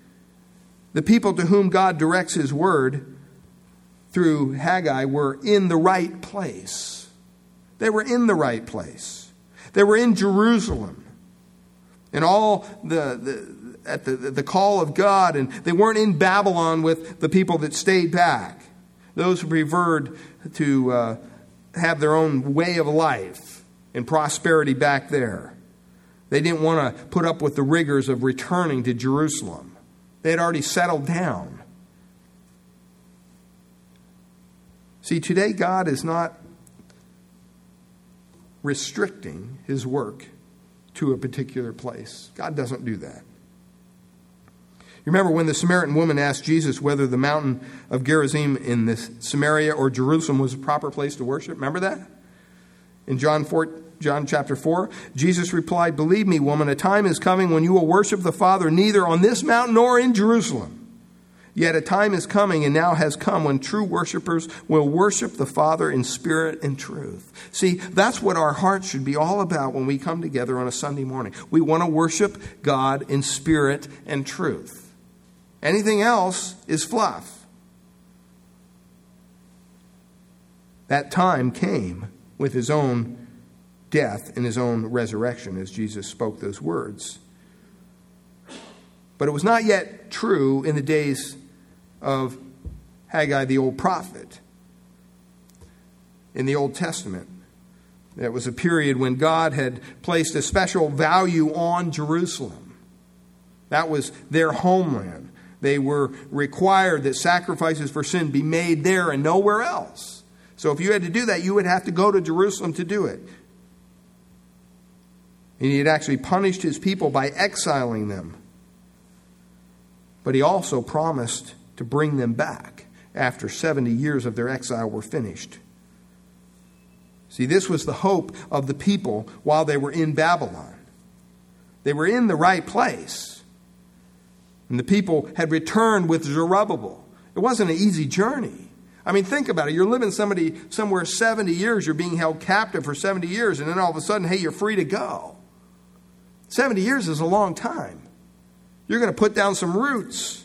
the people to whom God directs His word through Haggai were in the right place. They were in the right place. They were in Jerusalem. And all the, the at the, the call of God, and they weren't in Babylon with the people that stayed back. Those who preferred to uh, have their own way of life and prosperity back there. They didn't want to put up with the rigors of returning to Jerusalem. They had already settled down. See, today God is not restricting his work to a particular place. God doesn't do that. You remember when the Samaritan woman asked Jesus whether the mountain of Gerizim in this Samaria or Jerusalem was a proper place to worship? Remember that? In John 4, John chapter 4, Jesus replied, Believe me, woman, a time is coming when you will worship the Father neither on this mountain nor in Jerusalem. Yet a time is coming and now has come when true worshipers will worship the Father in spirit and truth. See, that's what our hearts should be all about when we come together on a Sunday morning. We want to worship God in spirit and truth. Anything else is fluff. That time came with his own death and his own resurrection as Jesus spoke those words. But it was not yet true in the days of Haggai the old prophet in the Old Testament. It was a period when God had placed a special value on Jerusalem. That was their homeland. They were required that sacrifices for sin be made there and nowhere else. So if you had to do that, you would have to go to Jerusalem to do it. And he had actually punished his people by exiling them. But he also promised to bring them back after 70 years of their exile were finished. See, this was the hope of the people while they were in Babylon. They were in the right place. And the people had returned with Zerubbabel. It wasn't an easy journey. I mean, think about it. You're living somebody somewhere 70 years, you're being held captive for 70 years, and then all of a sudden, hey, you're free to go. 70 years is a long time. You're going to put down some roots.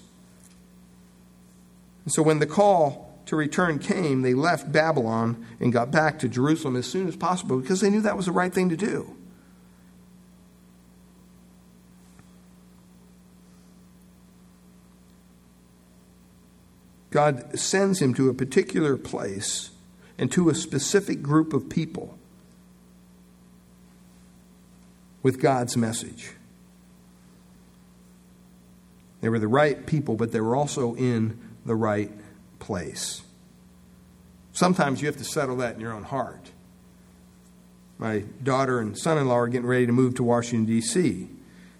And so when the call to return came, they left Babylon and got back to Jerusalem as soon as possible because they knew that was the right thing to do. God sends him to a particular place and to a specific group of people with God's message. They were the right people, but they were also in the right place. Sometimes you have to settle that in your own heart. My daughter and son in law are getting ready to move to Washington, D.C.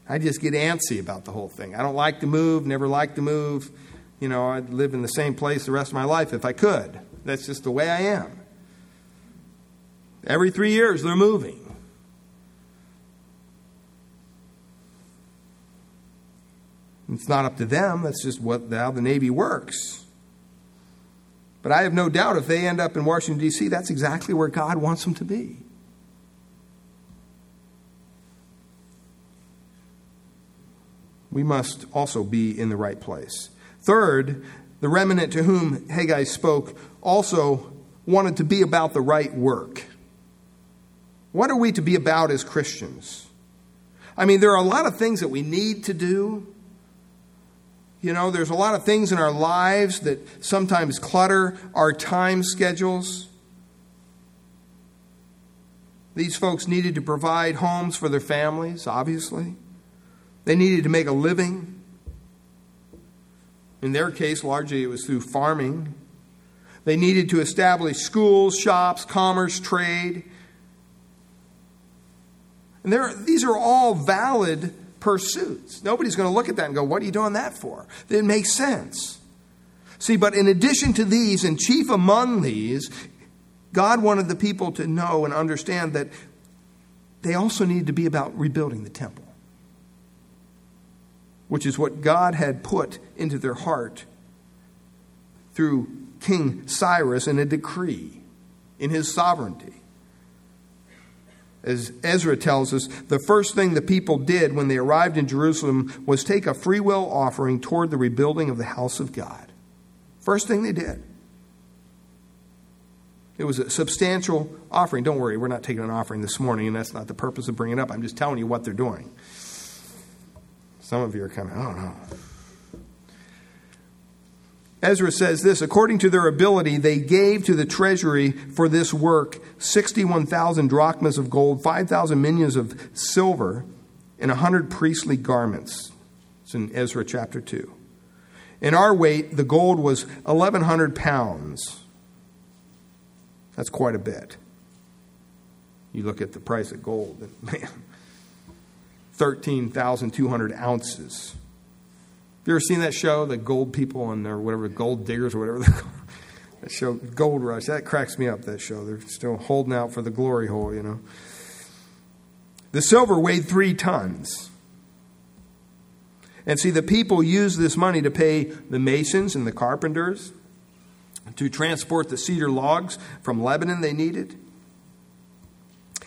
I just get antsy about the whole thing. I don't like to move, never like to move. You know, I'd live in the same place the rest of my life if I could. That's just the way I am. Every three years, they're moving. It's not up to them. That's just what how the Navy works. But I have no doubt if they end up in Washington, D.C., that's exactly where God wants them to be. We must also be in the right place. Third, the remnant to whom Haggai spoke also wanted to be about the right work. What are we to be about as Christians? I mean, there are a lot of things that we need to do. You know, there's a lot of things in our lives that sometimes clutter our time schedules. These folks needed to provide homes for their families, obviously. They needed to make a living. In their case, largely it was through farming. They needed to establish schools, shops, commerce, trade. And there, these are all valid pursuits. Nobody's going to look at that and go, What are you doing that for? It makes sense. See, but in addition to these, and chief among these, God wanted the people to know and understand that they also needed to be about rebuilding the temple, which is what God had put into their heart through King Cyrus in a decree in his sovereignty as Ezra tells us, the first thing the people did when they arrived in Jerusalem was take a free will offering toward the rebuilding of the house of God. First thing they did. It was a substantial offering. Don't worry, we're not taking an offering this morning, and that's not the purpose of bringing it up. I'm just telling you what they're doing. Some of you are kind of, I don't know. Ezra says this according to their ability, they gave to the treasury for this work 61,000 drachmas of gold, 5,000 minas of silver, and 100 priestly garments. It's in Ezra chapter 2. In our weight, the gold was 1,100 pounds. That's quite a bit. You look at the price of gold, man, 13,200 ounces. You ever seen that show, the Gold People and or whatever, Gold Diggers or whatever they call that show, Gold Rush? That cracks me up. That show. They're still holding out for the glory hole, you know. The silver weighed three tons. And see, the people used this money to pay the masons and the carpenters, to transport the cedar logs from Lebanon they needed.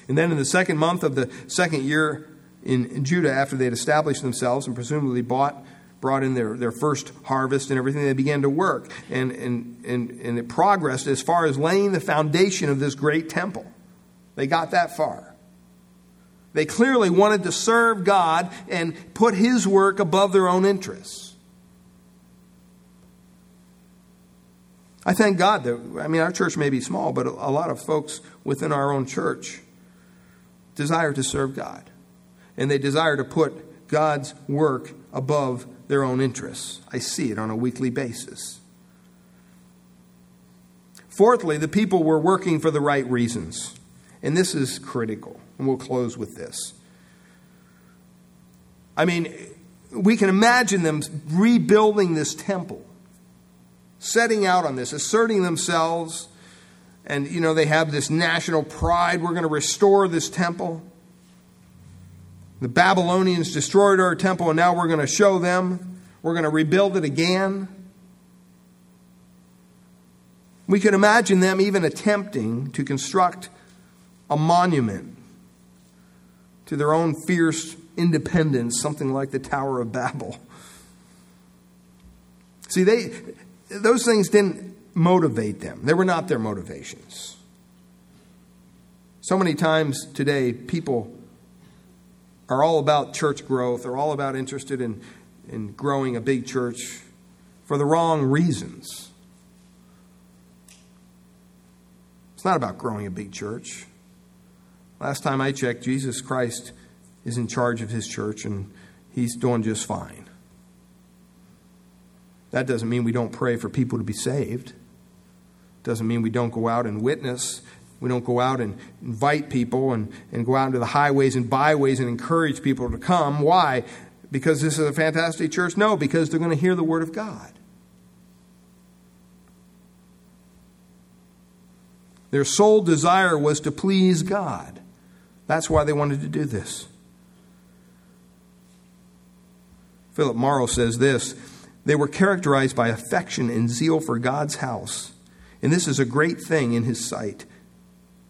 And then in the second month of the second year in Judah, after they had established themselves and presumably bought brought in their, their first harvest and everything, they began to work. And, and, and, and it progressed as far as laying the foundation of this great temple. They got that far. They clearly wanted to serve God and put His work above their own interests. I thank God that, I mean, our church may be small, but a lot of folks within our own church desire to serve God. And they desire to put God's work above their own interests. I see it on a weekly basis. Fourthly, the people were working for the right reasons. And this is critical. And we'll close with this. I mean, we can imagine them rebuilding this temple, setting out on this, asserting themselves. And, you know, they have this national pride. We're going to restore this temple. The Babylonians destroyed our temple, and now we're going to show them. We're going to rebuild it again. We could imagine them even attempting to construct a monument to their own fierce independence, something like the Tower of Babel. See, they, those things didn't motivate them, they were not their motivations. So many times today, people are all about church growth, are all about interested in, in growing a big church for the wrong reasons. It's not about growing a big church. Last time I checked, Jesus Christ is in charge of his church and he's doing just fine. That doesn't mean we don't pray for people to be saved. Doesn't mean we don't go out and witness we don't go out and invite people and, and go out into the highways and byways and encourage people to come. Why? Because this is a fantastic church? No, because they're going to hear the Word of God. Their sole desire was to please God. That's why they wanted to do this. Philip Mauro says this They were characterized by affection and zeal for God's house. And this is a great thing in his sight.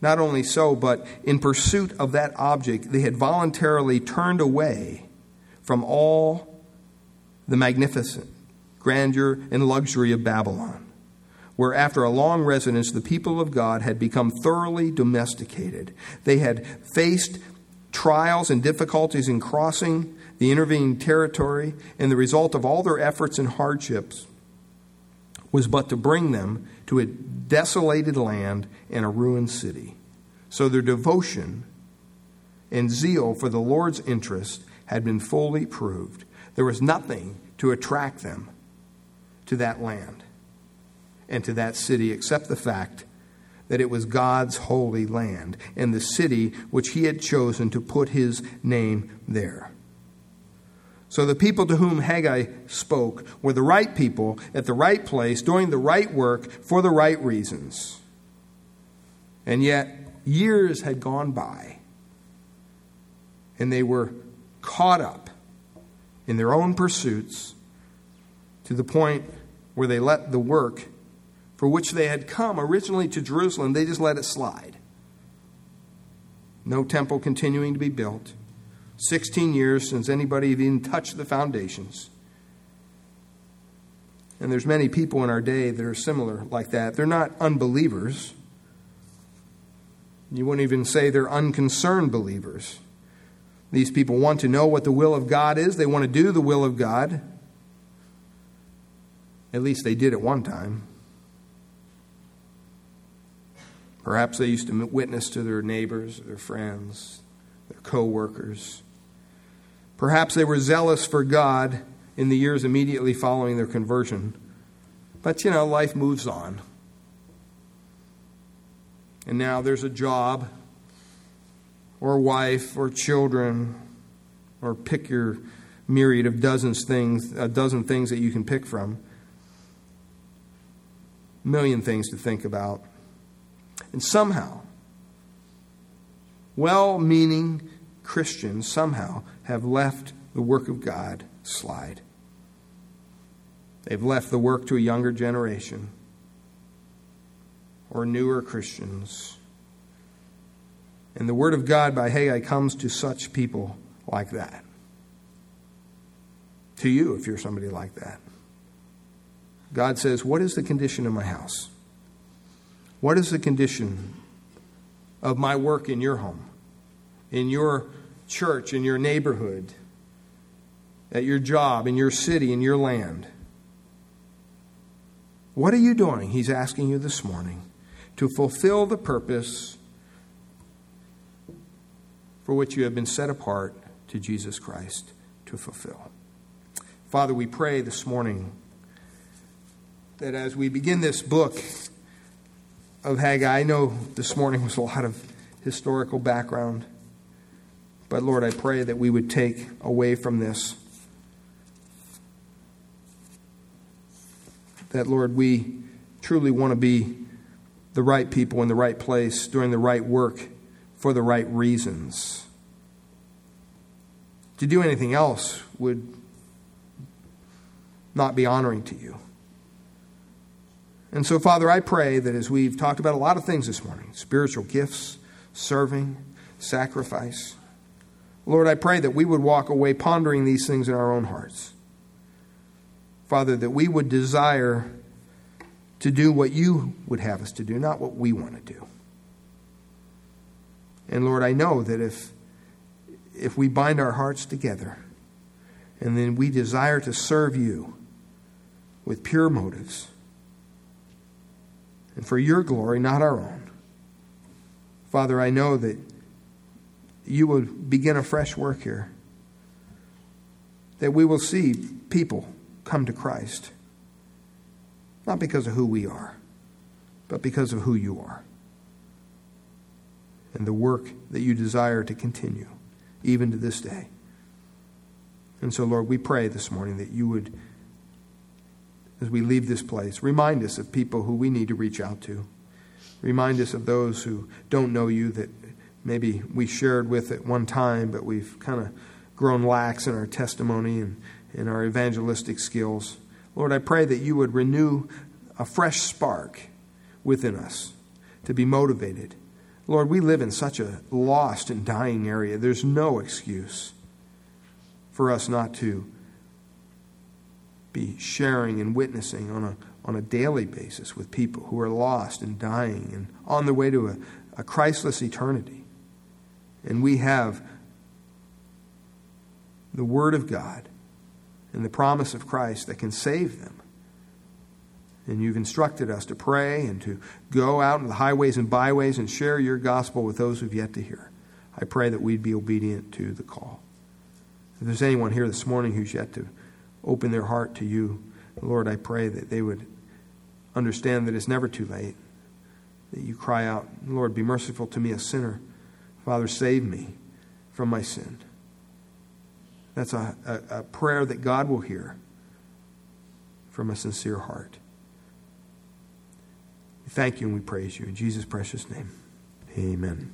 Not only so, but in pursuit of that object, they had voluntarily turned away from all the magnificent grandeur and luxury of Babylon, where after a long residence, the people of God had become thoroughly domesticated. They had faced trials and difficulties in crossing the intervening territory, and the result of all their efforts and hardships was but to bring them to a desolated land and a ruined city. So their devotion and zeal for the Lord's interest had been fully proved. There was nothing to attract them to that land and to that city except the fact that it was God's holy land and the city which he had chosen to put his name there. So the people to whom Haggai spoke were the right people at the right place, doing the right work for the right reasons. And yet, years had gone by, and they were caught up in their own pursuits to the point where they let the work for which they had come originally to Jerusalem, they just let it slide. No temple continuing to be built 16 years since anybody even touched the foundations. And there's many people in our day that are similar like that. They're not unbelievers, You wouldn't even say they're unconcerned believers. These people want to know what the will of God is, they want to do the will of God. At least they did at one time. Perhaps they used to witness to their neighbors, their friends, their co workers. Perhaps they were zealous for God in the years immediately following their conversion. But, you know, life moves on. And now there's a job, or wife, or children, or pick your myriad of dozens things, a dozen things that you can pick from. A million things to think about. And somehow, well meaning Christians somehow have left the work of God slide. They've left the work to a younger generation or newer Christians. And the Word of God by Haggai comes to such people like that. To you, if you're somebody like that. God says, What is the condition of my house? What is the condition of my work in your home, in your church, in your neighborhood, at your job, in your city, in your land? What are you doing? He's asking you this morning to fulfill the purpose for which you have been set apart to Jesus Christ to fulfill. Father, we pray this morning that as we begin this book of Haggai, I know this morning was a lot of historical background, but Lord, I pray that we would take away from this that, Lord, we truly want to be the right people in the right place, doing the right work for the right reasons. To do anything else would not be honoring to you. And so, Father, I pray that as we've talked about a lot of things this morning spiritual gifts, serving, sacrifice Lord, I pray that we would walk away pondering these things in our own hearts. Father, that we would desire to do what you would have us to do, not what we want to do. And Lord, I know that if if we bind our hearts together and then we desire to serve you with pure motives and for your glory, not our own. Father, I know that you would begin a fresh work here. That we will see people come to Christ. Not because of who we are, but because of who you are. And the work that you desire to continue, even to this day. And so, Lord, we pray this morning that you would, as we leave this place, remind us of people who we need to reach out to. Remind us of those who don't know you, that maybe we shared with at one time, but we've kind of grown lax in our testimony and in our evangelistic skills. Lord, I pray that you would renew a fresh spark within us to be motivated. Lord, we live in such a lost and dying area. There's no excuse for us not to be sharing and witnessing on a, on a daily basis with people who are lost and dying and on their way to a, a Christless eternity. And we have the Word of God and the promise of Christ that can save them. And you've instructed us to pray and to go out into the highways and byways and share your gospel with those who've yet to hear. I pray that we'd be obedient to the call. If there's anyone here this morning who's yet to open their heart to you, Lord, I pray that they would understand that it's never too late, that you cry out, Lord, be merciful to me, a sinner. Father, save me from my sin. That's a, a, a, prayer that God will hear from a sincere heart. We thank you and we praise you. In Jesus' precious name, amen.